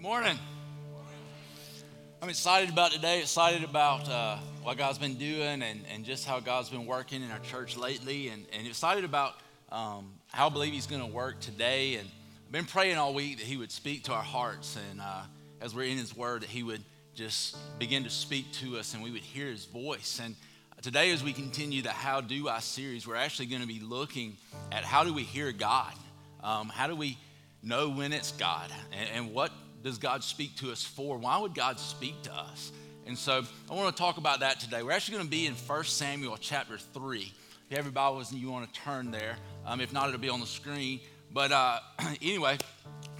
Morning. I'm excited about today, excited about uh, what God's been doing and, and just how God's been working in our church lately, and, and excited about um, how I believe He's going to work today. And I've been praying all week that He would speak to our hearts, and uh, as we're in His Word, that He would just begin to speak to us and we would hear His voice. And today, as we continue the How Do I series, we're actually going to be looking at how do we hear God? Um, how do we know when it's God? And, and what does God speak to us for? Why would God speak to us? And so I want to talk about that today. We're actually going to be in 1 Samuel chapter 3. If you have your Bibles and you want to turn there, um, if not, it'll be on the screen. But uh, anyway,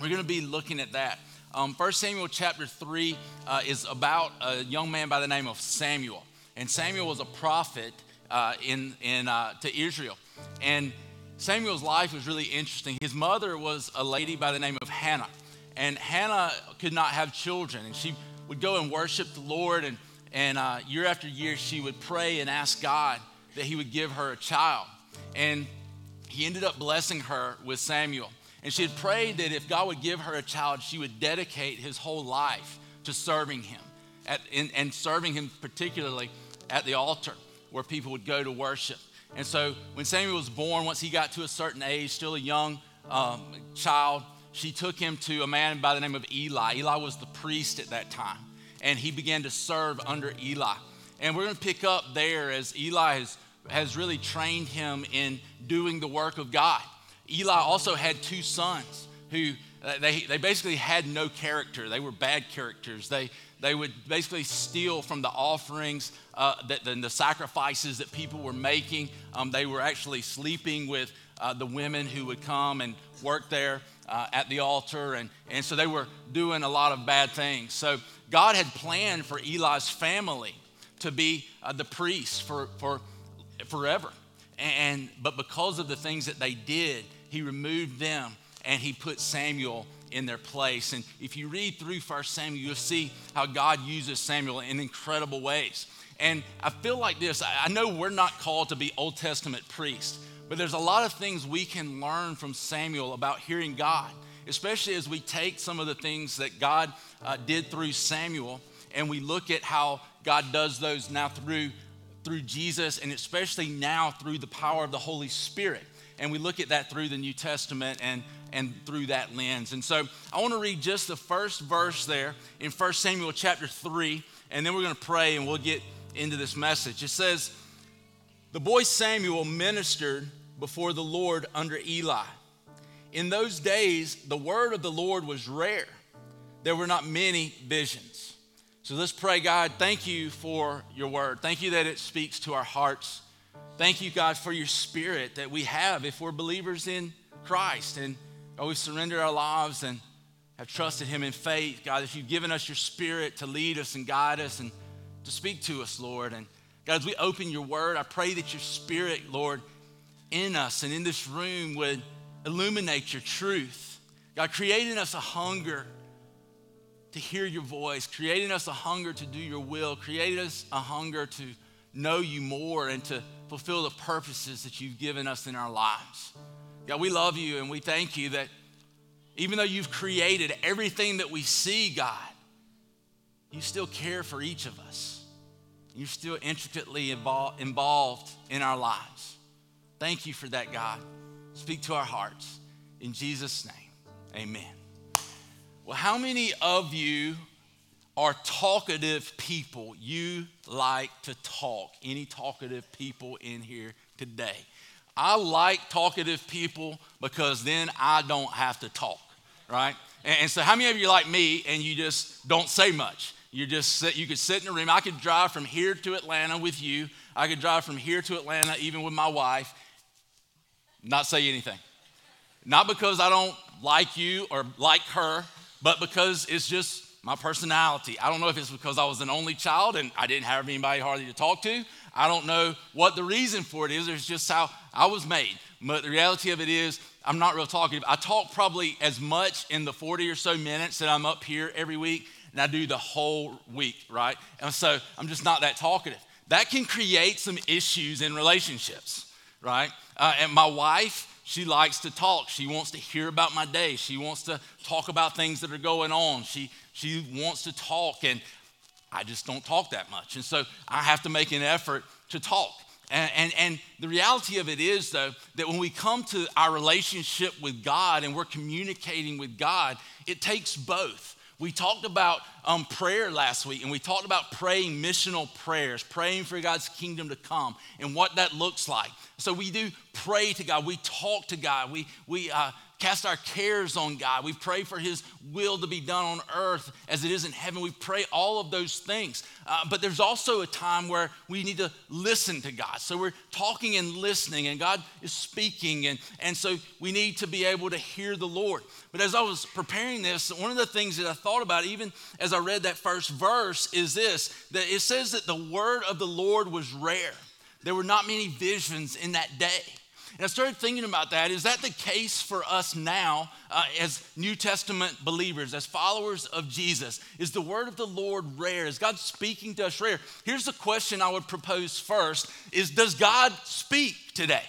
we're going to be looking at that. Um, 1 Samuel chapter 3 uh, is about a young man by the name of Samuel. And Samuel was a prophet uh, in, in, uh, to Israel. And Samuel's life was really interesting. His mother was a lady by the name of Hannah. And Hannah could not have children. And she would go and worship the Lord. And, and uh, year after year, she would pray and ask God that He would give her a child. And He ended up blessing her with Samuel. And she had prayed that if God would give her a child, she would dedicate his whole life to serving Him at, in, and serving Him particularly at the altar where people would go to worship. And so when Samuel was born, once he got to a certain age, still a young um, child, she took him to a man by the name of Eli. Eli was the priest at that time, and he began to serve under Eli. And we're going to pick up there as Eli has, has really trained him in doing the work of God. Eli also had two sons who uh, they, they basically had no character. They were bad characters. They, they would basically steal from the offerings, uh, that, the, the sacrifices that people were making. Um, they were actually sleeping with uh, the women who would come and work there uh, at the altar. And, and so they were doing a lot of bad things. So God had planned for Eli's family to be uh, the priests for, for forever. And, but because of the things that they did, he removed them and he put Samuel in their place. And if you read through First Samuel, you'll see how God uses Samuel in incredible ways. And I feel like this I know we're not called to be Old Testament priests, but there's a lot of things we can learn from Samuel about hearing God, especially as we take some of the things that God uh, did through Samuel and we look at how God does those now through, through Jesus and especially now through the power of the Holy Spirit. And we look at that through the New Testament and, and through that lens. And so I want to read just the first verse there in 1 Samuel chapter 3, and then we're going to pray and we'll get into this message. It says, The boy Samuel ministered before the Lord under Eli. In those days, the word of the Lord was rare. There were not many visions. So let's pray, God, thank you for your word. Thank you that it speaks to our hearts. Thank you, God, for your spirit that we have if we're believers in Christ and oh, always surrender our lives and have trusted Him in faith. God, if you've given us your spirit to lead us and guide us and to speak to us, Lord. And God, as we open your word, I pray that your spirit, Lord, in us and in this room would illuminate your truth. God, creating us a hunger to hear your voice, creating us a hunger to do your will, creating us a hunger to know you more and to fulfill the purposes that you've given us in our lives. God, we love you and we thank you that even though you've created everything that we see, God, you still care for each of us. You're still intricately involved in our lives. Thank you for that, God. Speak to our hearts. In Jesus' name, amen. Well, how many of you are talkative people? You like to talk. Any talkative people in here today? I like talkative people because then I don't have to talk, right? And so, how many of you like me and you just don't say much? You just you could sit in a room. I could drive from here to Atlanta with you. I could drive from here to Atlanta even with my wife, not say anything. Not because I don't like you or like her, but because it's just my personality. I don't know if it's because I was an only child and I didn't have anybody hardly to talk to. I don't know what the reason for it is. It's just how I was made. But the reality of it is, I'm not real talkative. I talk probably as much in the 40 or so minutes that I'm up here every week, and I do the whole week, right? And so I'm just not that talkative. That can create some issues in relationships right? Uh, and my wife she likes to talk. She wants to hear about my day. She wants to talk about things that are going on. She, she wants to talk, and I just don't talk that much. And so I have to make an effort to talk. And, and, and, the reality of it is, though, that when we come to our relationship with God and we're communicating with God, it takes both. We talked about um, prayer last week, and we talked about praying missional prayers, praying for God's kingdom to come, and what that looks like. So we do pray to God, we talk to God, we, we uh, cast our cares on God. We pray for His will to be done on earth as it is in heaven. We pray all of those things. Uh, but there's also a time where we need to listen to God. So we're talking and listening, and God is speaking. And, and so we need to be able to hear the Lord. But as I was preparing this, one of the things that I thought about, even as I read that first verse, is this that it says that the word of the Lord was rare. There were not many visions in that day. And I started thinking about that. Is that the case for us now uh, as New Testament believers, as followers of Jesus? Is the word of the Lord rare? Is God speaking to us rare? Here's the question I would propose first is does God speak today?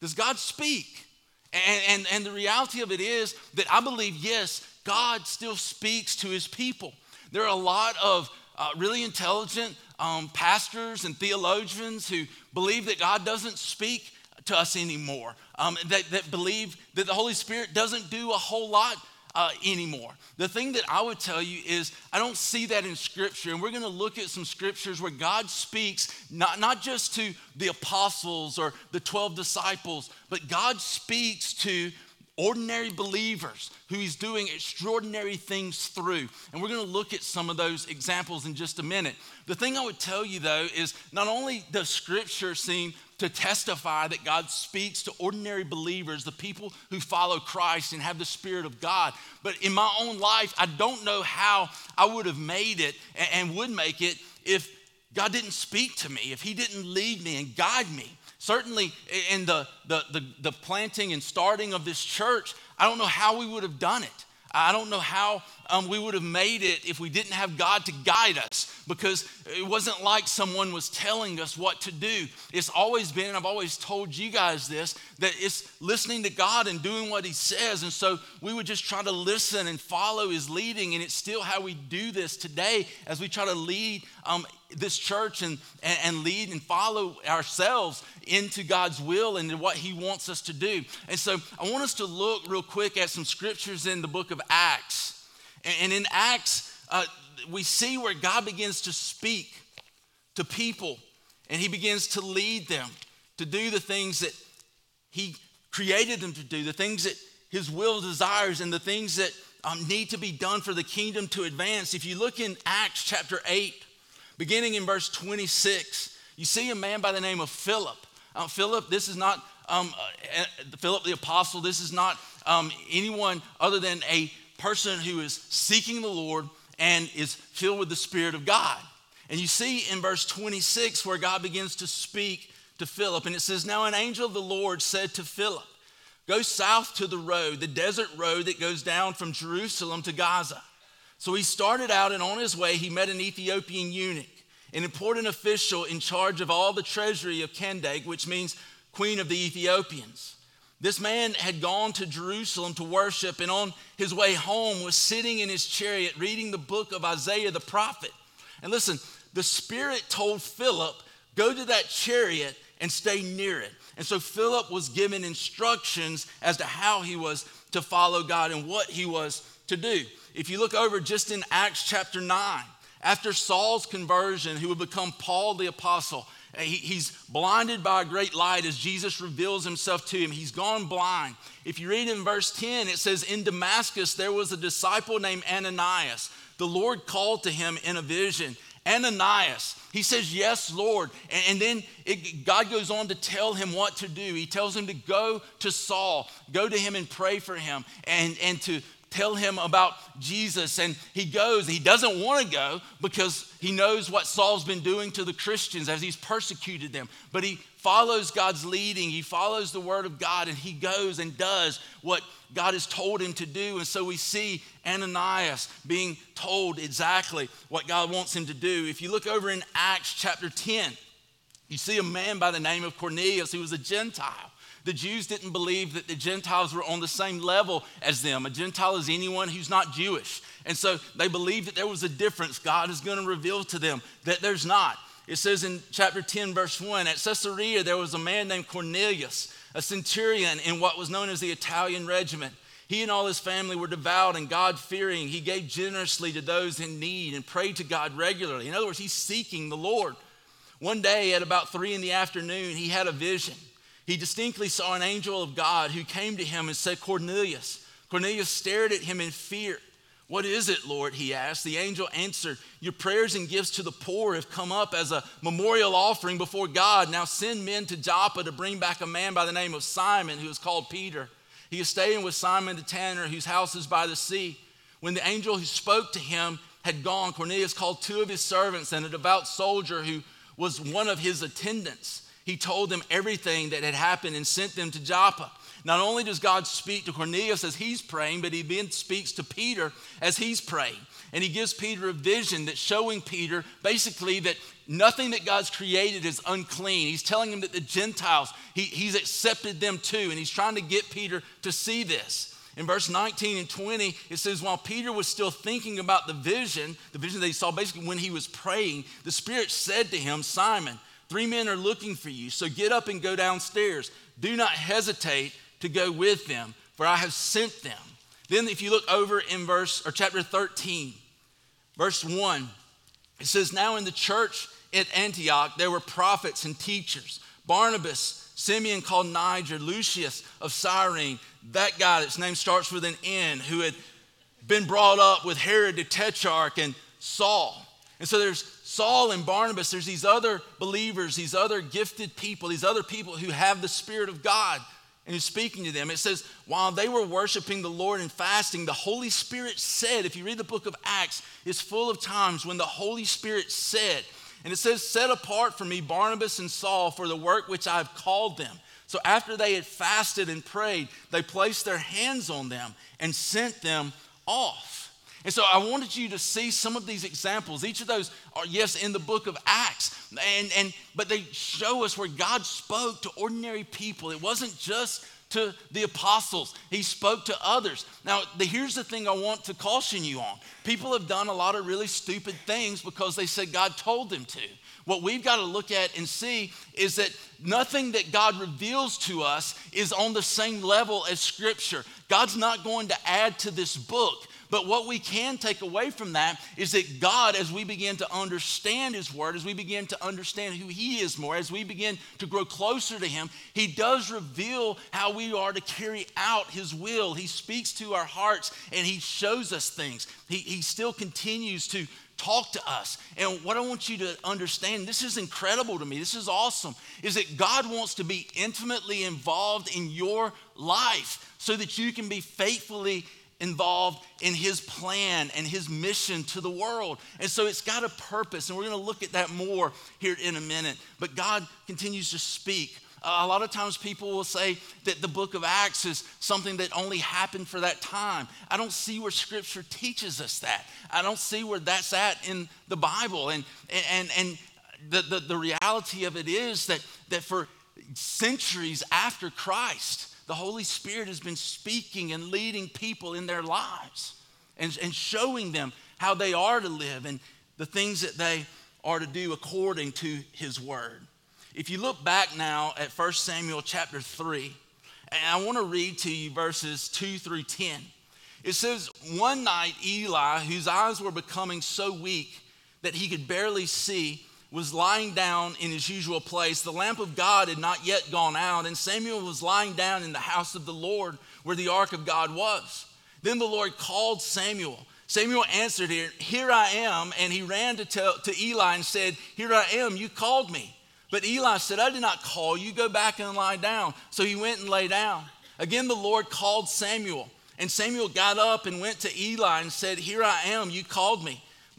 Does God speak? And, and, and the reality of it is that I believe, yes, God still speaks to his people. There are a lot of uh, really intelligent um, pastors and theologians who believe that God doesn't speak to us anymore, um, that, that believe that the Holy Spirit doesn't do a whole lot uh, anymore. The thing that I would tell you is, I don't see that in Scripture. And we're going to look at some scriptures where God speaks not, not just to the apostles or the 12 disciples, but God speaks to ordinary believers who he's doing extraordinary things through. And we're going to look at some of those examples in just a minute. The thing I would tell you, though, is not only does Scripture seem to testify that God speaks to ordinary believers, the people who follow Christ and have the Spirit of God. But in my own life, I don't know how I would have made it and would make it if God didn't speak to me, if He didn't lead me and guide me. Certainly, in the, the, the, the planting and starting of this church, I don't know how we would have done it. I don't know how um, we would have made it if we didn't have God to guide us because it wasn't like someone was telling us what to do. It's always been, I've always told you guys this, that it's listening to God and doing what He says. And so we would just try to listen and follow His leading. And it's still how we do this today as we try to lead um, this church and, and, lead and follow ourselves into God's will and what He wants us to do. And so I want us to look real quick at some scriptures in the book of Acts. And in Acts, uh, we see where God begins to speak to people and He begins to lead them to do the things that He created them to do, the things that His will desires, and the things that um, need to be done for the kingdom to advance. If you look in Acts chapter 8, beginning in verse 26, you see a man by the name of Philip. Uh, Philip, this is not um, uh, Philip the apostle, this is not um, anyone other than a person who is seeking the Lord and is filled with the Spirit of God. And you see in verse 26 where God begins to speak to Philip, and it says, Now an angel of the Lord said to Philip, Go south to the road, the desert road that goes down from Jerusalem to Gaza. So he started out, and on his way, he met an Ethiopian eunuch, an important official in charge of all the treasury of Kandake, which means queen of the Ethiopians. This man had gone to Jerusalem to worship, and on his way home was sitting in his chariot reading the book of Isaiah the prophet. And listen, the Spirit told Philip, Go to that chariot and stay near it. And so Philip was given instructions as to how he was to follow God and what he was to do. If you look over just in Acts chapter 9, after Saul's conversion, who would become Paul the apostle, eh, he's blinded by a great light as Jesus reveals himself to him. He's gone blind. If you read in verse 10, it says, In Damascus there was a disciple named Ananias. The Lord called to him in a vision. Ananias, he says, Yes, Lord. And, then it, God goes on to tell him what to do. He tells him to go to Saul, go to him and pray for him, and, and to tell him about Jesus. And he goes. He doesn't want to go because he knows what Saul's been doing to the Christians as he's persecuted them. But he follows God's leading, he follows the word of God, and he goes and does what God has told him to do. And so we see Ananias being told exactly what God wants him to do. If you look over in Acts chapter 10, you see a man by the name of Cornelius who was a Gentile. The Jews didn't believe that the Gentiles were on the same level as them. A Gentile is anyone who's not Jewish. And so they believed that there was a difference. God is going to reveal to them that there's not. It says in chapter 10, verse 1 At Caesarea, there was a man named Cornelius, a centurion in what was known as the Italian regiment. He and all his family were devout and God fearing. He gave generously to those in need and prayed to God regularly. In other words, he's seeking the Lord. One day at about three in the afternoon, he had a vision. He distinctly saw an angel of God who came to him and said, Cornelius. Cornelius stared at him in fear. What is it, Lord? He asked. The angel answered, Your prayers and gifts to the poor have come up as a memorial offering before God. Now send men to Joppa to bring back a man by the name of Simon, who is called Peter. He is staying with Simon the tanner, whose house is by the sea. When the angel who spoke to him had gone, Cornelius called two of his servants and a devout soldier who was one of his attendants. He told them everything that had happened and sent them to Joppa. Not only does God speak to Cornelius as he's praying, but he then speaks to Peter as he's praying. And he gives Peter a vision that's showing Peter basically that nothing that God's created is unclean. He's telling him that the Gentiles, he, he's accepted them too. And he's trying to get Peter to see this. In verse 19 and 20, it says, While Peter was still thinking about the vision, the vision that he saw basically when he was praying, the Spirit said to him, Simon, three men are looking for you, so get up and go downstairs. Do not hesitate to go with them, for I have sent them. Then, if you look over in verse or chapter 13, verse 1, it says, Now in the church at Antioch there were prophets and teachers Barnabas, Simeon called Niger, Lucius of Cyrene, that guy, that's name starts with an N, who had been brought up with Herod the Tetrarch and Saul. And so there's Saul and Barnabas, there's these other believers, these other gifted people, these other people who have the Spirit of God and he's speaking to them. It says, while they were worshiping the Lord and fasting, the Holy Spirit said, if you read the book of Acts, it's full of times when the Holy Spirit said, and it says, set apart for me Barnabas and Saul for the work which I've called them. So after they had fasted and prayed, they placed their hands on them and sent them off. And so I wanted you to see some of these examples. Each of those are, yes, in the book of Acts. And, and, but they show us where God spoke to ordinary people. It wasn't just to the apostles, He spoke to others. Now, the, here's the thing I want to caution you on people have done a lot of really stupid things because they said God told them to. What we've got to look at and see is that nothing that God reveals to us is on the same level as Scripture. God's not going to add to this book. But what we can take away from that is that God, as we begin to understand His Word, as we begin to understand who He is more, as we begin to grow closer to Him, He does reveal how we are to carry out His will. He speaks to our hearts and He shows us things. He, he still continues to talk to us. And what I want you to understand, this is incredible to me, this is awesome, is that God wants to be intimately involved in your life so that you can be faithfully involved in his plan and his mission to the world. And so it's got a purpose, and we're going to look at that more here in a minute. But God continues to speak. A lot of times people will say that the book of Acts is something that only happened for that time. I don't see where scripture teaches us that. I don't see where that's at in the Bible. And, and, and the, the, the reality of it is that, that for centuries after Christ, the Holy Spirit has been speaking and leading people in their lives and, and showing them how they are to live and the things that they are to do according to His Word. If you look back now at 1 Samuel chapter 3, and I want to read to you verses 2 through 10. It says, One night Eli, whose eyes were becoming so weak that he could barely see, was lying down in his usual place. The lamp of God had not yet gone out, and Samuel was lying down in the house of the Lord where the ark of God was. Then the Lord called Samuel. Samuel answered, Here, here I am. And he ran to, tell, to Eli and said, Here I am, you called me. But Eli said, I did not call you, go back and lie down. So he went and lay down. Again, the Lord called Samuel. And Samuel got up and went to Eli and said, Here I am, you called me.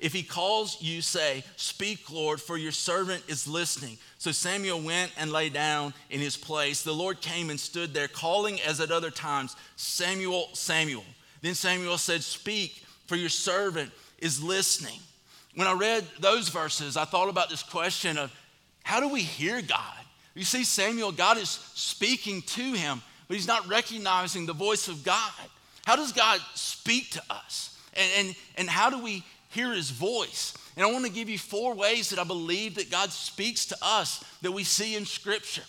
If he calls you, say, Speak, Lord, for your servant is listening. So Samuel went and lay down in his place. The Lord came and stood there, calling as at other times, Samuel, Samuel. Then Samuel said, Speak, for your servant is listening. When I read those verses, I thought about this question of how do we hear God? You see, Samuel, God is speaking to him but he's not recognizing the voice of God. How does God speak to us? And, and, and how do we hear his voice? And I want to give you four ways that I believe that God speaks to us that we see in Scripture.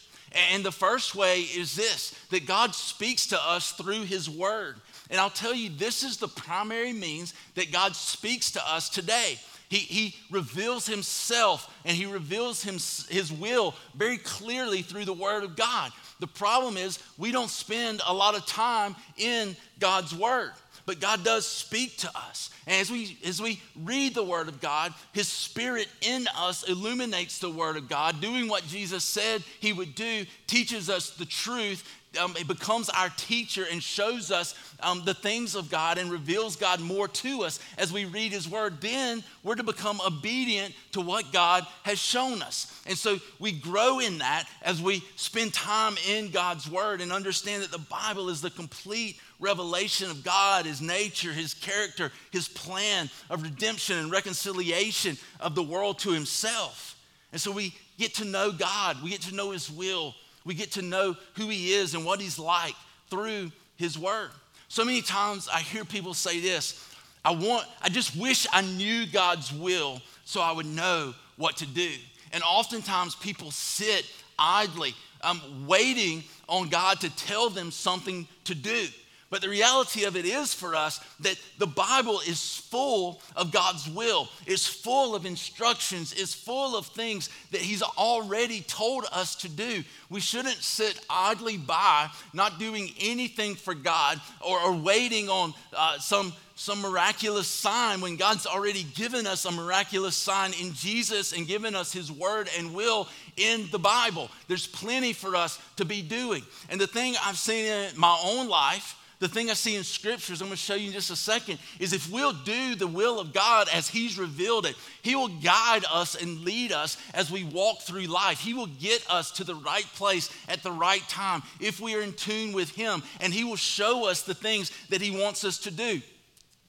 And the first way is this that God speaks to us through his word. And I'll tell you, this is the primary means that God speaks to us today. He, he reveals himself and he reveals him, his will very clearly through the Word of God. The problem is we don't spend a lot of time in God's Word. But God does speak to us. And as we, as we read the Word of God, His Spirit in us illuminates the Word of God, doing what Jesus said He would do, teaches us the truth, um, it becomes our teacher and shows us um, the things of God and reveals God more to us as we read His Word, then we're to become obedient to what God has shown us. And so we grow in that as we spend time in God's Word and understand that the Bible is the complete revelation of God, His nature, His character, His plan of redemption and reconciliation of the world to Himself. And so we get to know God, we get to know His will we get to know who He is and what He's like through His Word. So many times I hear people say this I want, I just wish I knew God's will so I would know what to do. And oftentimes people sit idly, um, waiting on God to tell them something to do. But the reality of it is for us that the Bible is full of God's will, is full of instructions, is full of things that He's already told us to do. We shouldn't sit idly by, not doing anything for God or, or waiting on uh, some, some miraculous sign when God's already given us a miraculous sign in Jesus and given us His word and will in the Bible. There's plenty for us to be doing. And the thing I've seen in my own life, the thing I see in scriptures, I'm going to show you in just a second, is if we'll do the will of God as He's revealed it, He will guide us and lead us as we walk through life. He will get us to the right place at the right time if we are in tune with Him, and He will show us the things that He wants us to do.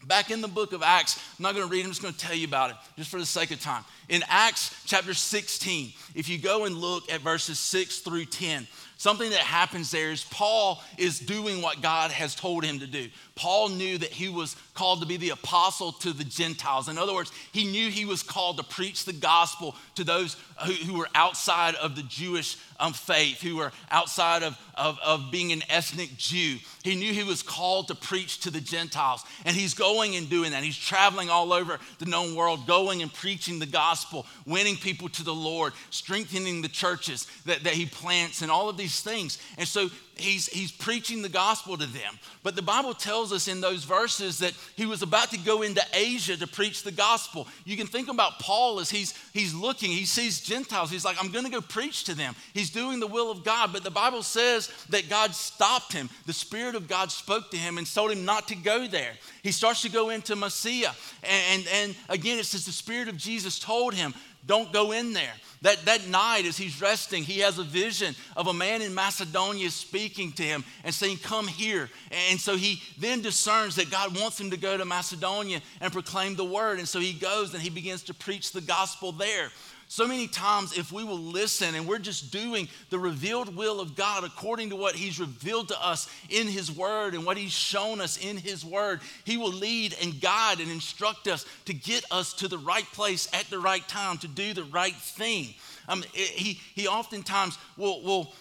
Back in the book of Acts, I'm not going to read, I'm just going to tell you about it, just for the sake of time. In Acts chapter 16, if you go and look at verses 6 through 10, Something that happens there is Paul is doing what God has told him to do. Paul knew that he was called to be the apostle to the Gentiles. In other words, he knew he was called to preach the gospel to those who, who were outside of the Jewish um, faith, who were outside of, of, of being an ethnic Jew. He knew he was called to preach to the Gentiles. And he's going and doing that. He's traveling all over the known world, going and preaching the gospel, winning people to the Lord, strengthening the churches that, that he plants, and all of these things. And so he's, he's preaching the gospel to them. But the Bible tells us in those verses that he was about to go into Asia to preach the gospel. You can think about Paul as he's, he's looking, he sees Gentiles. He's like, I'm going to go preach to them. He's doing the will of God. But the Bible says that God stopped him. The Spirit of God spoke to him and told him not to go there. He starts to go into Mysia. And, and, and again, it says the Spirit of Jesus told him, don't go in there. That, that night, as he's resting, he has a vision of a man in Macedonia speaking to him and saying, Come here. And so he then discerns that God wants him to go to Macedonia and proclaim the word. And so he goes and he begins to preach the gospel there. So many times, if we will listen and we're just doing the revealed will of God according to what He's revealed to us in His Word and what He's shown us in His Word, He will lead and guide and instruct us to get us to the right place at the right time to do the right thing. Um, he, he oftentimes will, will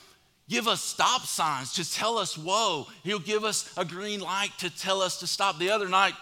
give us stop signs to tell us, whoa. He'll give us a green light to tell us to stop. The other night,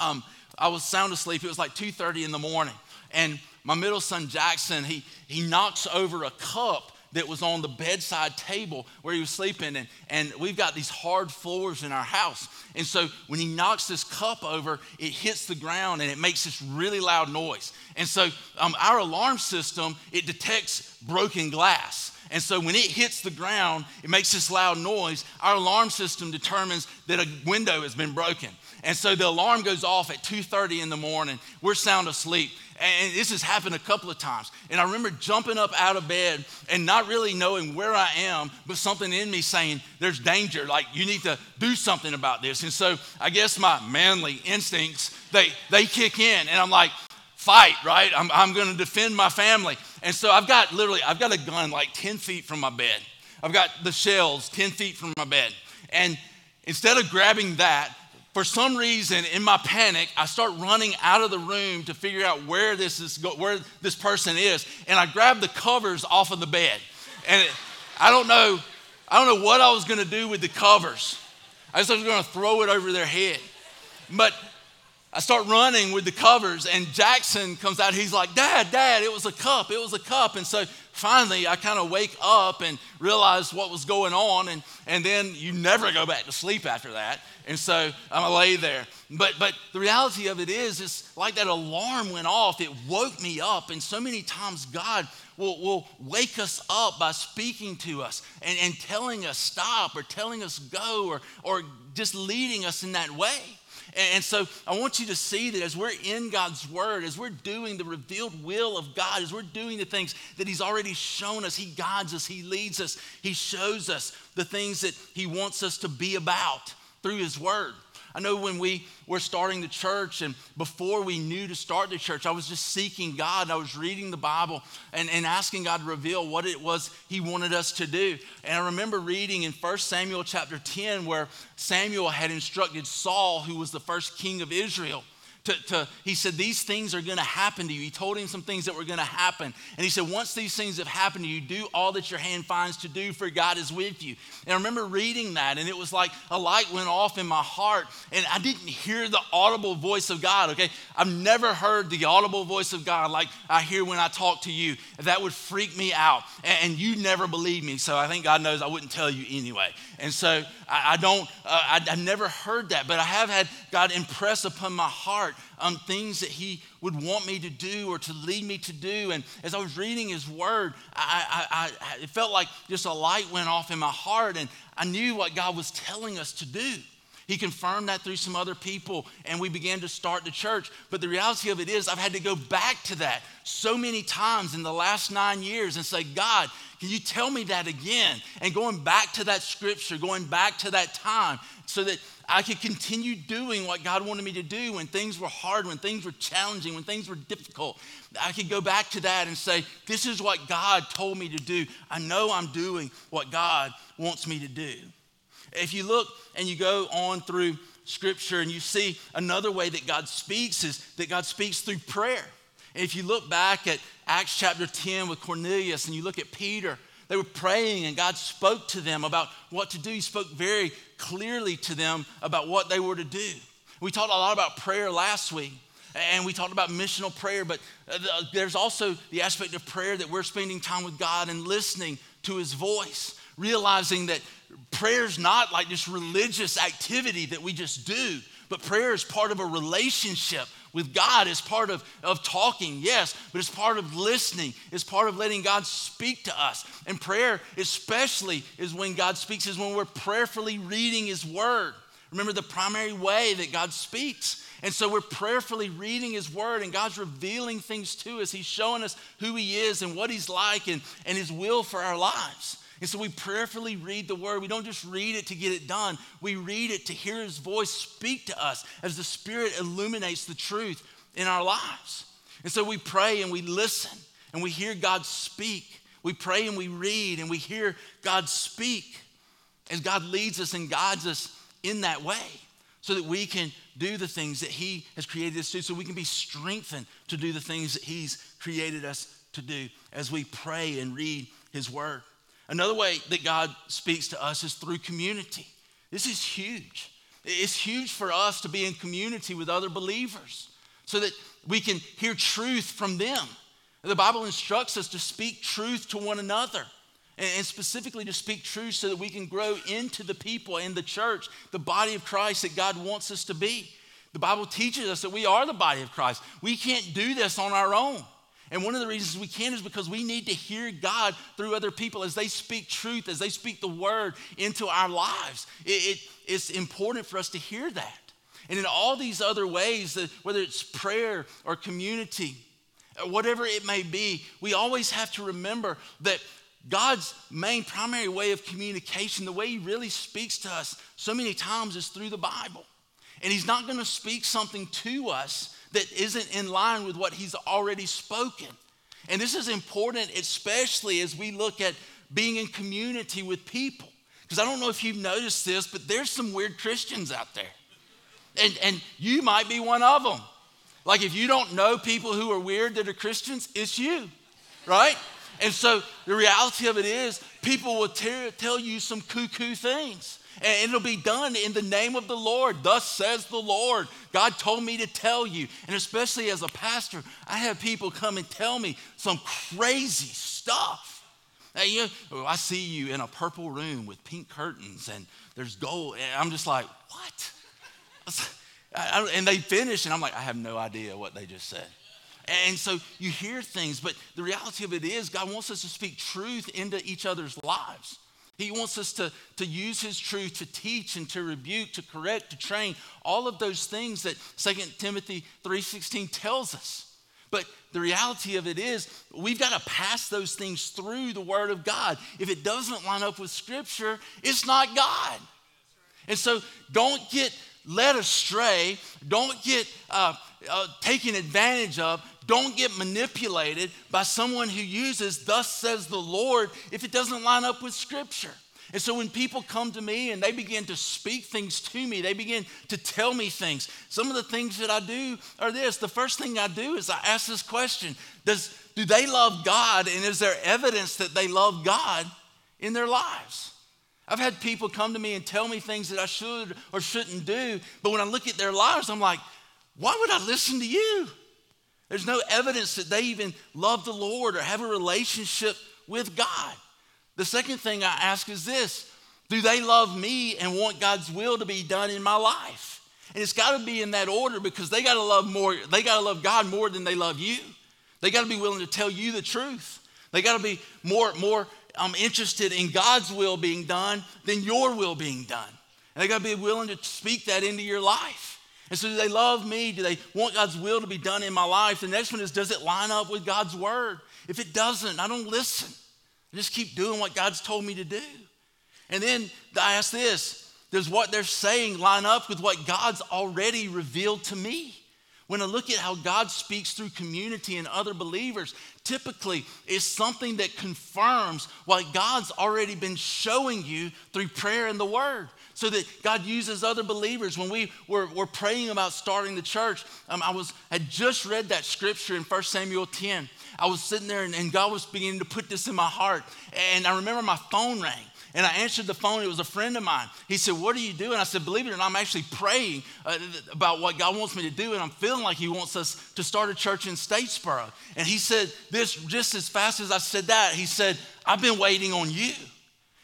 um, I was sound asleep. It was like 2.30 in the morning. And my middle son Jackson, he, he knocks over a cup that was on the bedside table where he was sleeping. And, and we've got these hard floors in our house. And so when he knocks this cup over, it hits the ground and it makes this really loud noise. And so um, our alarm system, it detects broken glass. And so when it hits the ground, it makes this loud noise. Our alarm system determines that a window has been broken. And so the alarm goes off at 2:30 in the morning. We're sound asleep. And this has happened a couple of times. And I remember jumping up out of bed and not really knowing where I am, but something in me saying, There's danger. Like, you need to do something about this. And so I guess my manly instincts, they, they kick in. And I'm like, Fight, right? I'm, I'm going to defend my family. And so I've got literally, I've got a gun like 10 feet from my bed. I've got the shells 10 feet from my bed. And instead of grabbing that, for some reason in my panic i start running out of the room to figure out where this is where this person is and i grab the covers off of the bed. And it, i don't know i don't know what i was going to do with the covers. I just was going to throw it over their head. But i start running with the covers and jackson comes out he's like dad dad it was a cup it was a cup. And so finally I kind of wake up and realize what was going on, and, and then you never go back to sleep after that. And so I'm gonna lay there. But but the reality of it is, it's like that alarm went off, it woke me up. And so many times God will, will wake us up by speaking to us and, and telling us stop or telling us go or, or just leading us in that way. And so I want you to see that as we're in God's word, as we're doing the revealed will of God, as we're doing the things that He's already shown us, He guides us, He leads us, He shows us the things that He wants us to be about through His word. I know when we were starting the church and before we knew to start the church, I was just seeking God. I was reading the Bible and, and asking God to reveal what it was He wanted us to do. And I remember reading in 1 Samuel chapter 10 where Samuel had instructed Saul, who was the first king of Israel, to, to, he said, These things are going to happen to you. He told him some things that were going to happen. And he said, Once these things have happened to you, do all that your hand finds to do, for God is with you. And I remember reading that, and it was like a light went off in my heart, and I didn't hear the audible voice of God, okay? I've never heard the audible voice of God like I hear when I talk to you. That would freak me out. And, and you never believe me, so I think God knows I wouldn't tell you anyway. And so I, I don't, uh, I, I've never heard that, but I have had God impress upon my heart um, things that He would want me to do or to lead me to do. And as I was reading His Word, I, I, I, it felt like just a light went off in my heart, and I knew what God was telling us to do. He confirmed that through some other people, and we began to start the church. But the reality of it is, I've had to go back to that so many times in the last nine years and say, God, can you tell me that again? And going back to that scripture, going back to that time, so that I could continue doing what God wanted me to do when things were hard, when things were challenging, when things were difficult. I could go back to that and say, This is what God told me to do. I know I'm doing what God wants me to do. If you look and you go on through scripture and you see another way that God speaks is that God speaks through prayer. And if you look back at Acts chapter 10 with Cornelius and you look at Peter, they were praying and God spoke to them about what to do. He spoke very clearly to them about what they were to do. We talked a lot about prayer last week and we talked about missional prayer, but uh, there's also the aspect of prayer that we're spending time with God and listening to his voice, realizing that prayer is not like this religious activity that we just do, but prayer is part of a relationship with God. is part of, of talking, yes, but it's part of listening. It's part of letting God speak to us. And prayer, especially, is when God speaks, is when we're prayerfully reading His Word. Remember the primary way that God speaks. And so we're prayerfully reading His Word, and God's revealing things to us. He's showing us who He is and what He's like and, and His will for our lives. And so we prayerfully read the word. We don't just read it to get it done, we read it to hear his voice speak to us as the Spirit illuminates the truth in our lives. And so we pray and we listen and we hear God speak. We pray and we read and we hear God speak as God leads us and guides us in that way so that we can do the things that He has created us to, so we can be strengthened to do the things that He's created us to do as we pray and read His Word. Another way that God speaks to us is through community. This is huge. It's huge for us to be in community with other believers so that we can hear truth from them. The Bible instructs us to speak truth to one another and specifically to speak truth so that we can grow into the people in the church, the body of Christ that God wants us to be. The Bible teaches us that we are the body of Christ. We can't do this on our own. And one of the reasons we can is because we need to hear God through other people as they speak truth, as they speak the word into our lives. It, it, it's important for us to hear that. And in all these other ways, whether it's prayer or community, whatever it may be, we always have to remember that God's main primary way of communication, the way He really speaks to us so many times, is through the Bible. And He's not going to speak something to us that isn't in line with what He's already spoken. And this is important, especially as we look at being in community with people. Because I don't know if you've noticed this, but there's some weird Christians out there. And, and you might be one of them. Like if you don't know people who are weird that are Christians, it's you, right? And so the reality of it is, people will tell you some cuckoo things. And it'll be done in the name of the Lord. Thus says the Lord. God told me to tell you. And especially as a pastor, I have people come and tell me some crazy stuff. Hey, you know, I see you in a purple room with pink curtains and there's gold. And I'm just like, what? And they finish, and I'm like, I have no idea what they just said. And so you hear things, but the reality of it is, God wants us to speak truth into each other's lives. He wants us to, to use his truth to teach and to rebuke, to correct, to train, all of those things that 2 Timothy 3:16 tells us. But the reality of it is, we've got to pass those things through the Word of God. If it doesn't line up with Scripture, it's not God. And so don't get led astray, don't get uh, uh, taken advantage of, don't get manipulated by someone who uses, Thus says the Lord, if it doesn't line up with Scripture. And so when people come to me and they begin to speak things to me, they begin to tell me things. Some of the things that I do are this. The first thing I do is I ask this question Does, Do they love God? And is there evidence that they love God in their lives? I've had people come to me and tell me things that I should or shouldn't do, but when I look at their lives, I'm like, why would I listen to you? There's no evidence that they even love the Lord or have a relationship with God. The second thing I ask is this Do they love me and want God's will to be done in my life? And it's got to be in that order because they got to love more, they got to love God more than they love you. They got to be willing to tell you the truth. They got to be more, more I'm interested in God's will being done than your will being done. And they got to be willing to speak that into your life. And so, do they love me? Do they want God's will to be done in my life? The next one is, does it line up with God's word? If it doesn't, I don't listen. I just keep doing what God's told me to do. And then I ask this Does what they're saying line up with what God's already revealed to me? When I look at how God speaks through community and other believers, typically is something that confirms what God's already been showing you through prayer and the Word. So that God uses other believers. When we were, were praying about starting the church, um, I was had just read that scripture in 1 Samuel 10. I was sitting there and, and God was beginning to put this in my heart. And I remember my phone rang. And I answered the phone. It was a friend of mine. He said, What are you doing? I said, Believe it or not, I'm actually praying uh, about what God wants me to do. And I'm feeling like He wants us to start a church in Statesboro. And he said, This just as fast as I said that, he said, I've been waiting on you.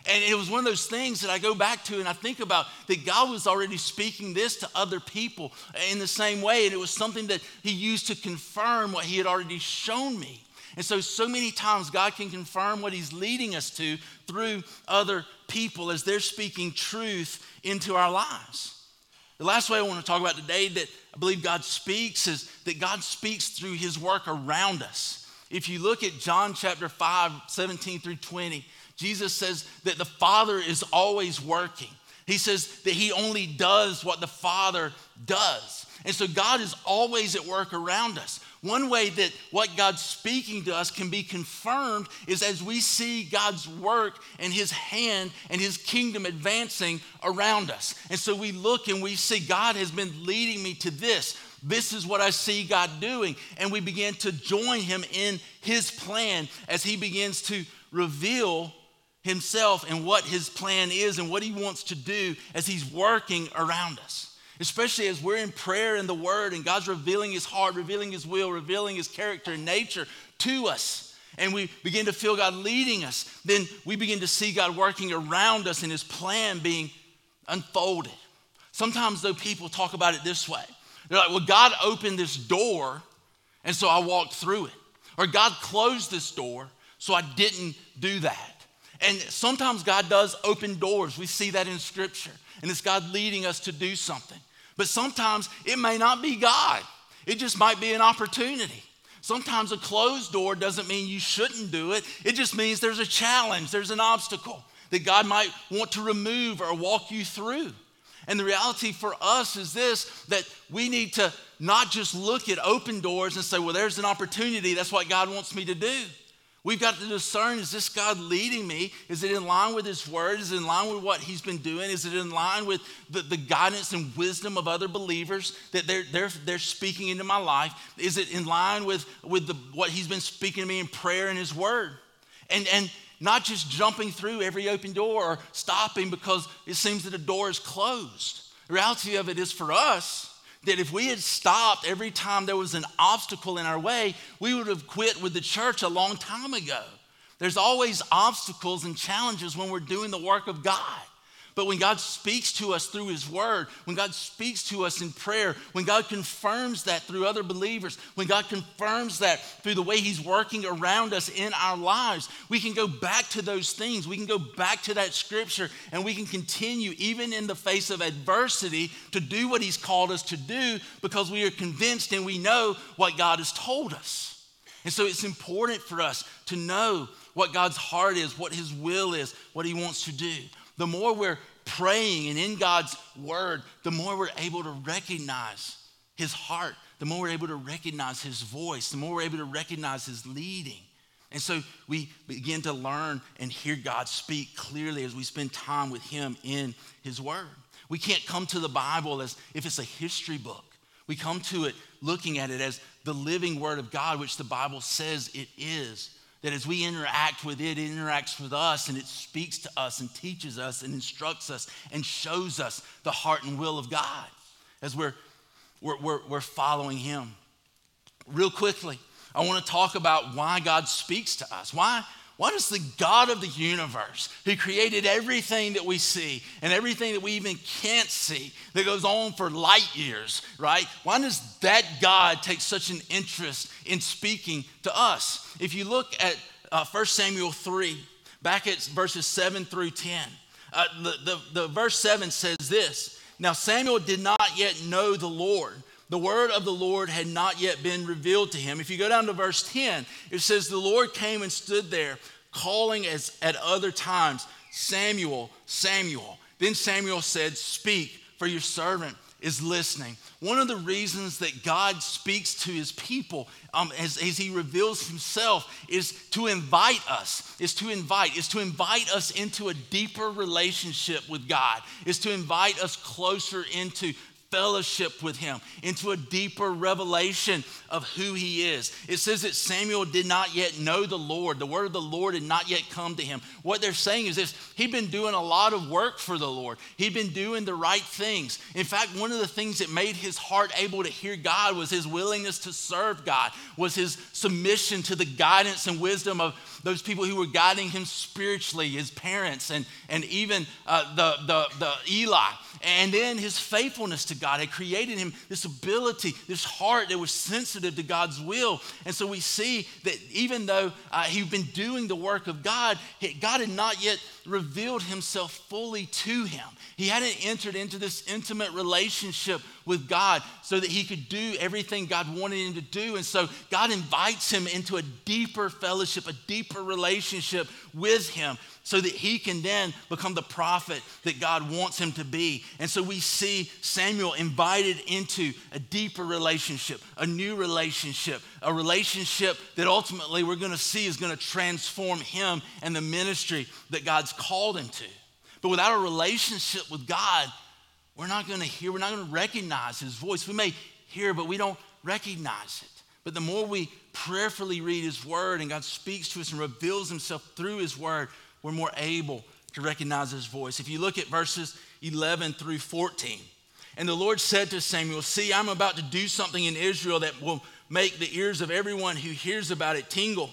And it was one of those things that I go back to and I think about that God was already speaking this to other people in the same way. And it was something that He used to confirm what He had already shown me. And so, so many times, God can confirm what He's leading us to through other people as they're speaking truth into our lives. The last way I want to talk about today that I believe God speaks is that God speaks through His work around us. If you look at John chapter 5, 17 through 20, Jesus says that the Father is always working. He says that He only does what the Father does. And so God is always at work around us. One way that what God's speaking to us can be confirmed is as we see God's work and His hand and His kingdom advancing around us. And so we look and we see God has been leading me to this. This is what I see God doing. And we begin to join Him in His plan as He begins to reveal Himself and what His plan is and what He wants to do as He's working around us especially as we're in prayer and the Word and God's revealing His heart, revealing His will, revealing His character and nature to us. And we begin to feel God leading us, then we begin to see God working around us and His plan being unfolded. Sometimes, though, people talk about it this way they're like, well, God opened this door, and so I walked through it. Or God closed this door, so I didn't do that. And sometimes God does open doors. We see that in Scripture. And it's God leading us to do something. But sometimes it may not be God, it just might be an opportunity. Sometimes a closed door doesn't mean you shouldn't do it, it just means there's a challenge, there's an obstacle that God might want to remove or walk you through. And the reality for us is this that we need to not just look at open doors and say, well, there's an opportunity, that's what God wants me to do. We've got to discern is this God leading me? Is it in line with His word? Is it in line with what He's been doing? Is it in line with the, the guidance and wisdom of other believers that they're, they're, they're speaking into my life? Is it in line with, with the, what He's been speaking to me in prayer and His word? And, and not just jumping through every open door or stopping because it seems that a door is closed. The reality of it is for us, that if we had stopped every time there was an obstacle in our way, we would have quit with the church a long time ago. There's always obstacles and challenges when we're doing the work of God. But when God speaks to us through His Word, when God speaks to us in prayer, when God confirms that through other believers, when God confirms that through the way He's working around us in our lives, we can go back to those things. We can go back to that scripture and we can continue, even in the face of adversity, to do what He's called us to do because we are convinced and we know what God has told us. And so it's important for us to know what God's heart is, what His will is, what He wants to do the more we're praying and in God's word, the more we're able to recognize his heart, the more we're able to recognize his voice, the more we're able to recognize his leading. And so we begin to learn and hear God speak clearly as we spend time with him in his word. We can't come to the Bible as if it's a history book. We come to it looking at it as the living word of God, which the Bible says it is. That as we interact with it, it interacts with us and it speaks to us and teaches us and instructs us and shows us the heart and will of God as we're, we're, we're, we're following Him. Real quickly, I want to talk about why God speaks to us. Why, why does the God of the universe, who created everything that we see and everything that we even can't see, that goes on for light years, right? Why does that God take such an interest in speaking to us? If you look at uh, 1 Samuel 3, back at verses 7 through 10, uh, the, the, the verse 7 says this Now Samuel did not yet know the Lord the word of the Lord had not yet been revealed to him. If you go down to verse 10, it says, The Lord came and stood there, calling as at other times, Samuel, Samuel. Then Samuel said, Speak, for your servant is listening. One of the reasons that God speaks to his people um, as, as he reveals himself is to invite us, is to invite, is to invite us into a deeper relationship with God, is to invite us closer into fellowship with him, into a deeper revelation of who he is. It says that Samuel did not yet know the Lord. The word of the Lord had not yet come to him. What they're saying is this he'd been doing a lot of work for the Lord, he'd been doing the right things. In fact, one of the things that made his heart able to hear God was his willingness to serve God, was his submission to the guidance and wisdom of those people who were guiding him spiritually, his parents, and, and even uh, the, the, the Eli. And then his faithfulness to God had created him this ability, this heart that was sensitive to God's will. And so we see that even though uh, he'd been doing the work of God, God had not yet revealed himself fully to him. He hadn't entered into this intimate relationship with God so that he could do everything God wanted him to do. And so God invites him into a deeper fellowship, a deeper relationship with him so that he can then become the prophet that God wants him to be. And so we see Samuel invited into a deeper relationship, a new relationship, a relationship that ultimately we're going to see is going to transform him and the ministry that God's called him to. But without a relationship with God, we're not going to hear, we're not going to recognize his voice. We may hear, but we don't recognize it. But the more we prayerfully read his word and God speaks to us and reveals himself through his word, we're more able to recognize his voice. If you look at verses 11 through 14, and the Lord said to Samuel, See, I'm about to do something in Israel that will make the ears of everyone who hears about it tingle.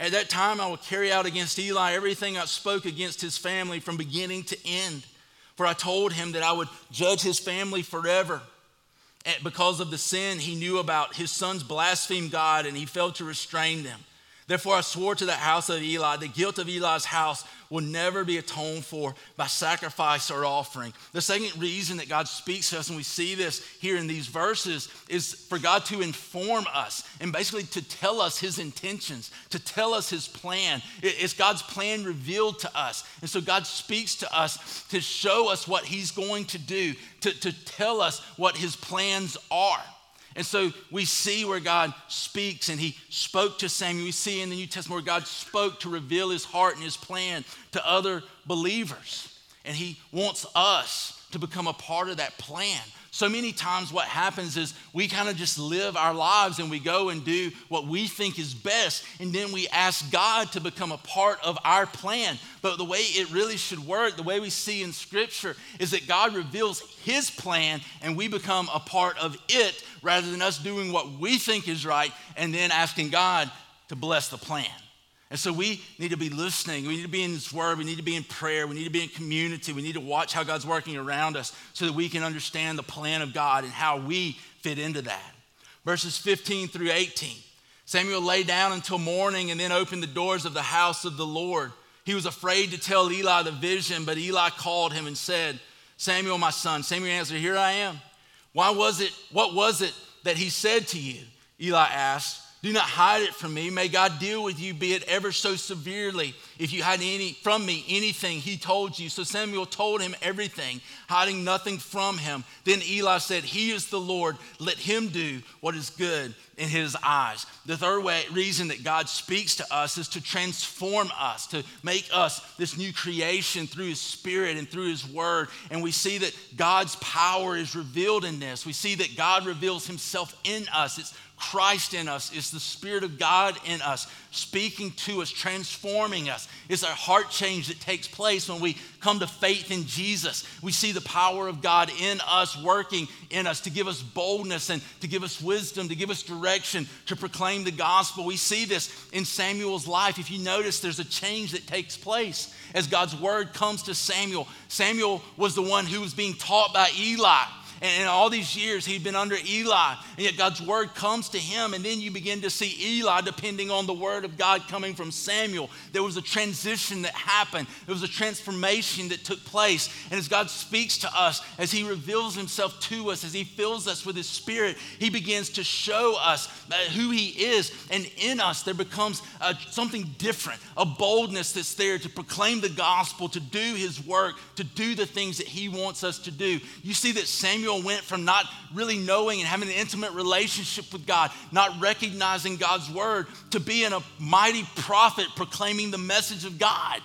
At that time, I will carry out against Eli everything I spoke against his family from beginning to end. For I told him that I would judge his family forever. because of the sin he knew about, his sons blasphemed God and he failed to restrain them. Therefore, I swore to the house of Eli, the guilt of Eli's house will never be atoned for by sacrifice or offering. The second reason that God speaks to us, and we see this here in these verses, is for God to inform us and basically to tell us his intentions, to tell us his plan. It's God's plan revealed to us. And so God speaks to us to show us what he's going to do, to, to tell us what his plans are. And so we see where God speaks and he spoke to Samuel. We see in the New Testament where God spoke to reveal his heart and his plan to other believers. And he wants us to become a part of that plan. So many times, what happens is we kind of just live our lives and we go and do what we think is best, and then we ask God to become a part of our plan. But the way it really should work, the way we see in Scripture, is that God reveals His plan and we become a part of it rather than us doing what we think is right and then asking God to bless the plan. And so we need to be listening. We need to be in His Word. We need to be in prayer. We need to be in community. We need to watch how God's working around us so that we can understand the plan of God and how we fit into that. Verses 15 through 18. Samuel lay down until morning and then opened the doors of the house of the Lord. He was afraid to tell Eli the vision, but Eli called him and said, Samuel, my son. Samuel answered, Here I am. Why was it, what was it that he said to you? Eli asked. Do not hide it from me. May God deal with you, be it ever so severely. If you hide any from me anything he told you. So Samuel told him everything, hiding nothing from him. Then Eli said, He is the Lord. Let him do what is good in his eyes. The third way, reason that God speaks to us is to transform us, to make us this new creation through his spirit and through his word. And we see that God's power is revealed in this. We see that God reveals himself in us. It's Christ in us, is the Spirit of God in us, speaking to us, transforming us. It's a heart change that takes place when we come to faith in Jesus. We see the power of God in us, working in us to give us boldness and to give us wisdom, to give us direction, to proclaim the gospel. We see this in Samuel's life. If you notice, there's a change that takes place as God's word comes to Samuel. Samuel was the one who was being taught by Eli. And in all these years, he'd been under Eli. And yet God's word comes to him. And then you begin to see Eli depending on the word of God coming from Samuel. There was a transition that happened, there was a transformation that took place. And as God speaks to us, as he reveals himself to us, as he fills us with his spirit, he begins to show us who he is. And in us, there becomes uh, something different, a boldness that's there to proclaim the gospel, to do his work, to do the things that he wants us to do. You see that Samuel Samuel went from not really knowing and having an intimate relationship with God, not recognizing God's word, to being a mighty prophet proclaiming the message of God.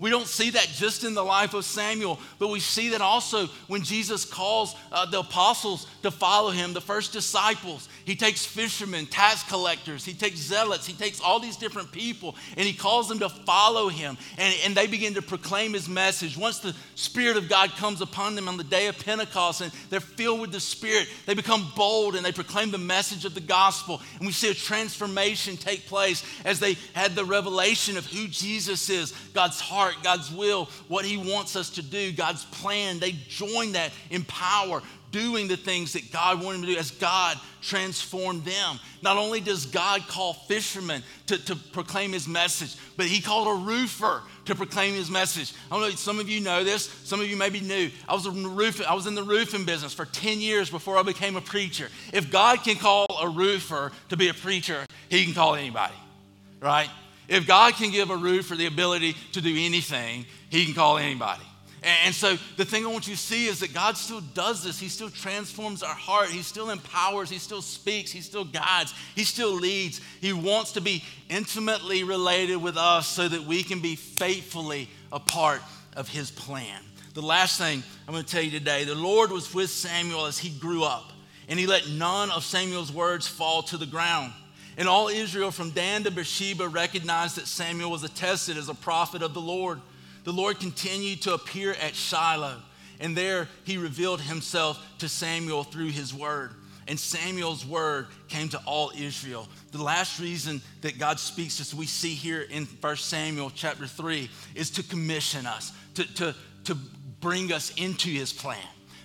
We don't see that just in the life of Samuel, but we see that also when Jesus calls uh, the apostles to follow him, the first disciples. He takes fishermen, tax collectors, he takes zealots, he takes all these different people, and he calls them to follow him. And, and they begin to proclaim his message. Once the Spirit of God comes upon them on the day of Pentecost and they're filled with the Spirit, they become bold and they proclaim the message of the gospel. And we see a transformation take place as they had the revelation of who Jesus is, God's heart heart, God's will, what He wants us to do, God's plan. They join that in power, doing the things that God wanted them to do as God transformed them. Not only does God call fishermen to, to proclaim his message, but he called a roofer to proclaim his message. I don't know, some of you know this, some of you maybe new. I was the roofing, I was in the roofing business for 10 years before I became a preacher. If God can call a roofer to be a preacher, he can call anybody, right? If God can give a roofer the ability to do anything, he can call anybody. And so the thing I want you to see is that God still does this. He still transforms our heart. He still empowers. He still speaks. He still guides. He still leads. He wants to be intimately related with us so that we can be faithfully a part of His plan. The last thing I'm going to tell you today the Lord was with Samuel as he grew up, and He let none of Samuel's words fall to the ground. And all Israel from Dan to Beersheba recognized that Samuel was attested as a prophet of the Lord. The Lord continued to appear at Shiloh, and there he revealed himself to Samuel through his word. And Samuel's word came to all Israel. The last reason that God speaks as we see here in 1 Samuel chapter 3, is to commission us, to, to, to bring us into his plan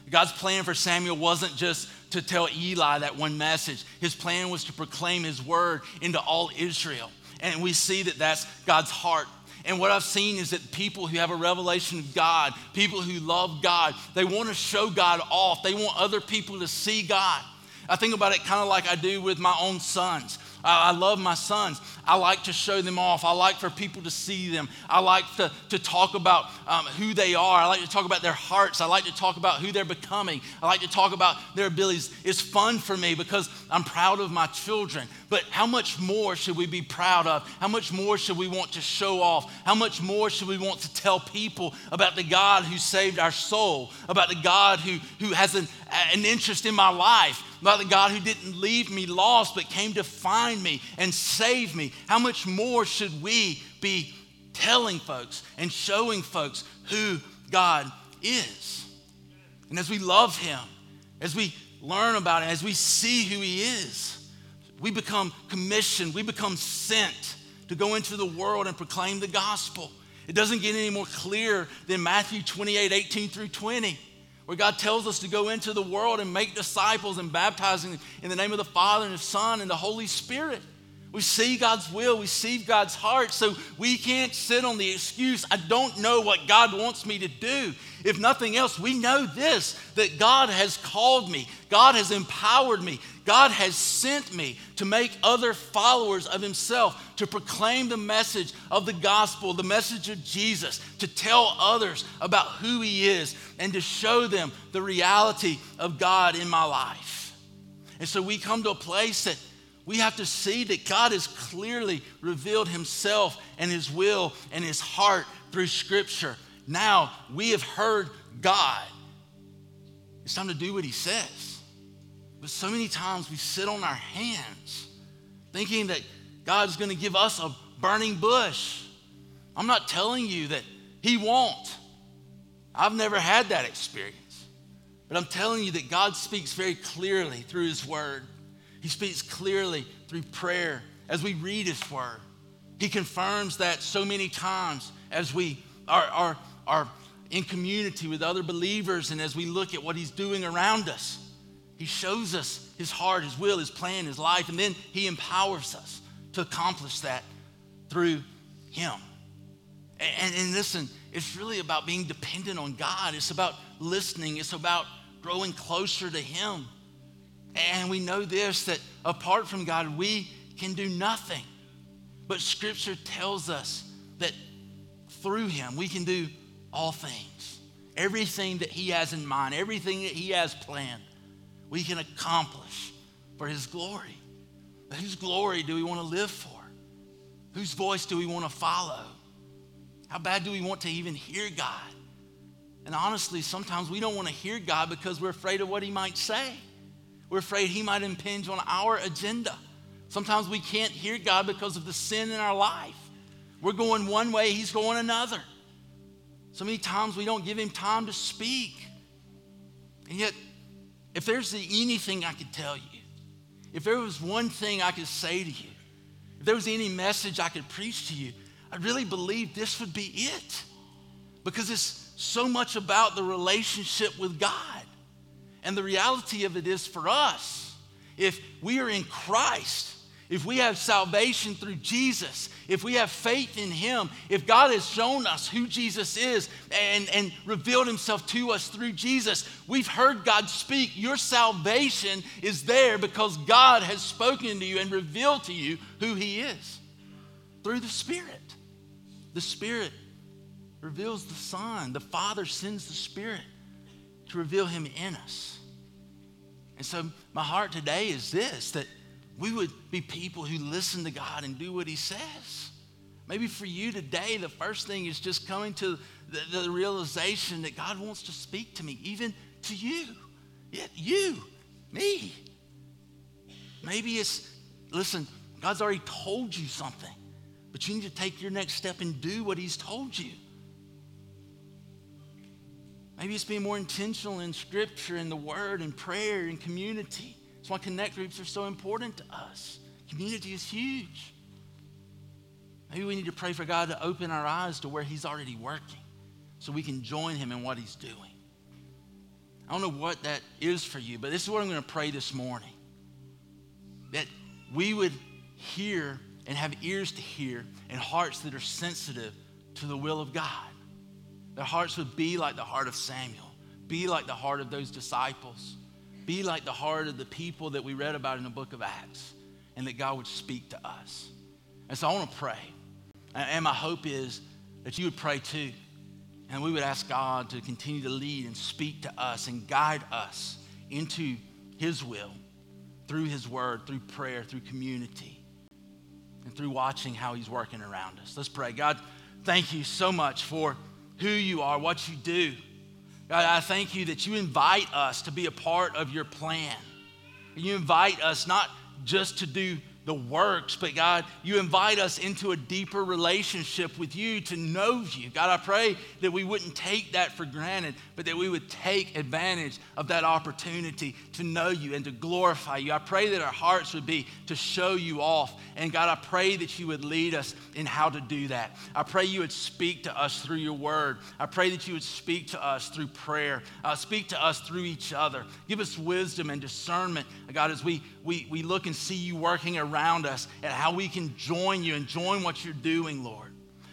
God's plan for Samuel wasn't just to tell Eli that one message, his plan was to proclaim his word into all Israel. And we see that that's God's heart. And what I've seen is that people who have a revelation of God, people who love God, they want to show God off. They want other people to see God. I think about it kind of like I do with my own sons. I, love my sons. I like to show them off. I like for people to see them. I like to, to talk about um, who they are. I like to talk about their hearts. I like to talk about who they're becoming. I like to talk about their abilities. It's fun for me because I'm proud of my children. But how much more should we be proud of? How much more should we want to show off? How much more should we want to tell people about the God who saved our soul, about the God who, who has an, an interest in my life, about the God who didn't leave me lost but came to find me and save me? How much more should we be telling folks and showing folks who God is? And as we love Him, as we learn about Him, as we see who He is, we become commissioned, we become sent to go into the world and proclaim the gospel. It doesn't get any more clear than Matthew 28 18 through 20 where God tells us to go into the world and make disciples and baptizing in the name of the Father and the Son and the Holy Spirit. We see God's will, we see God's heart, so we can't sit on the excuse, I don't know what God wants me to do. If nothing else, we know this that God has called me, God has empowered me, God has sent me to make other followers of Himself, to proclaim the message of the gospel, the message of Jesus, to tell others about who He is, and to show them the reality of God in my life. And so we come to a place that we have to see that God has clearly revealed himself and his will and his heart through scripture. Now we have heard God. It's time to do what he says. But so many times we sit on our hands thinking that God's going to give us a burning bush. I'm not telling you that he won't. I've never had that experience. But I'm telling you that God speaks very clearly through his word. He speaks clearly through prayer as we read His Word. He confirms that so many times as we are, are, are in community with other believers and as we look at what He's doing around us. He shows us His heart, His will, His plan, His life, and then He empowers us to accomplish that through Him. And, and, listen, it's really about being dependent on God. It's about listening. It's about growing closer to Him. And we know this that apart from God, we can do nothing. But Scripture tells us that through Him, we can do all things. Everything that He has in mind, everything that He has planned, we can accomplish for His glory. But whose glory do we want to live for? Whose voice do we want to follow? How bad do we want to even hear God? And honestly, sometimes we don't want to hear God because we're afraid of what He might say. We're afraid He might impinge on our agenda. Sometimes we can't hear God because of the sin in our life. We're going one way, He's going another. So many times we don't give Him time to speak. And yet, if there's anything I could tell you, if there was one thing I could say to you, if there was any message I could preach to you, I really believe this would be it. Because it's so much about the relationship with God. And the reality of it is for us, if we are in Christ, if we have salvation through Jesus, if we have faith in Him, if God has shown us who Jesus is and, and revealed Himself to us through Jesus, we've heard God speak. Your salvation is there because God has spoken to you and revealed to you who He is through the Spirit. The Spirit reveals the Son, the Father sends the Spirit to reveal Him in us. And so, my heart today is this that we would be people who listen to God and do what He says. Maybe for you today, the first thing is just coming to the, the realization that God wants to speak to me, even to you. Yeah, you, me. Maybe it's, listen, God's already told you something, but you need to take your next step and do what He's told you. Maybe it's being more intentional in scripture and the word and prayer and community. That's why connect groups are so important to us. Community is huge. Maybe we need to pray for God to open our eyes to where He's already working so we can join Him in what He's doing. I don't know what that is for you, but this is what I'm going to pray this morning. That we would hear and have ears to hear and hearts that are sensitive to the will of God. Their hearts would be like the heart of Samuel, be like the heart of those disciples, be like the heart of the people that we read about in the book of Acts, and that God would speak to us. And so I want to pray. And my hope is that you would pray too. And we would ask God to continue to lead and speak to us and guide us into His will through His word, through prayer, through community, and through watching how He's working around us. Let's pray. God, thank you so much for who you are, what you do. God, I thank you that you invite us to be a part of your plan. You invite us not just to do the works, but God, you invite us into a deeper relationship with you to know you. God, I pray that we wouldn't take that for granted, but that we would take advantage of that opportunity to know you and to glorify you. I pray that our hearts would be to show you off. And God, I pray that you would lead us in how to do that. I pray you would speak to us through your word. I pray that you would speak to us through prayer, uh, speak to us through each other. Give us wisdom and discernment, God, as we, we, we look and see you working around us and how we can join you and join what you're doing, Lord.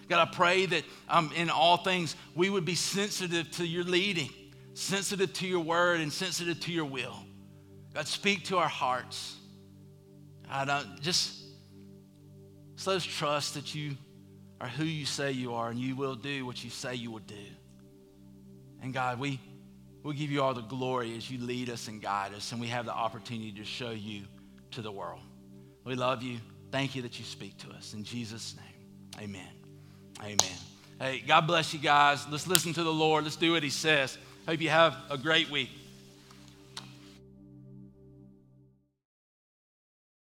God, I pray that um, in all things we would be sensitive to your leading, sensitive to your word, and sensitive to your will. God, speak to our hearts. God, just, just let us trust that you are who you say you are and you will do what you say you will do. And God, we, we give you all the glory as you lead us and guide us, and we have the opportunity to show you to the world. We love you. Thank you that you speak to us. In Jesus' name, amen. Amen. Hey, God bless you guys. Let's listen to the Lord. Let's do what he says. Hope you have a great week.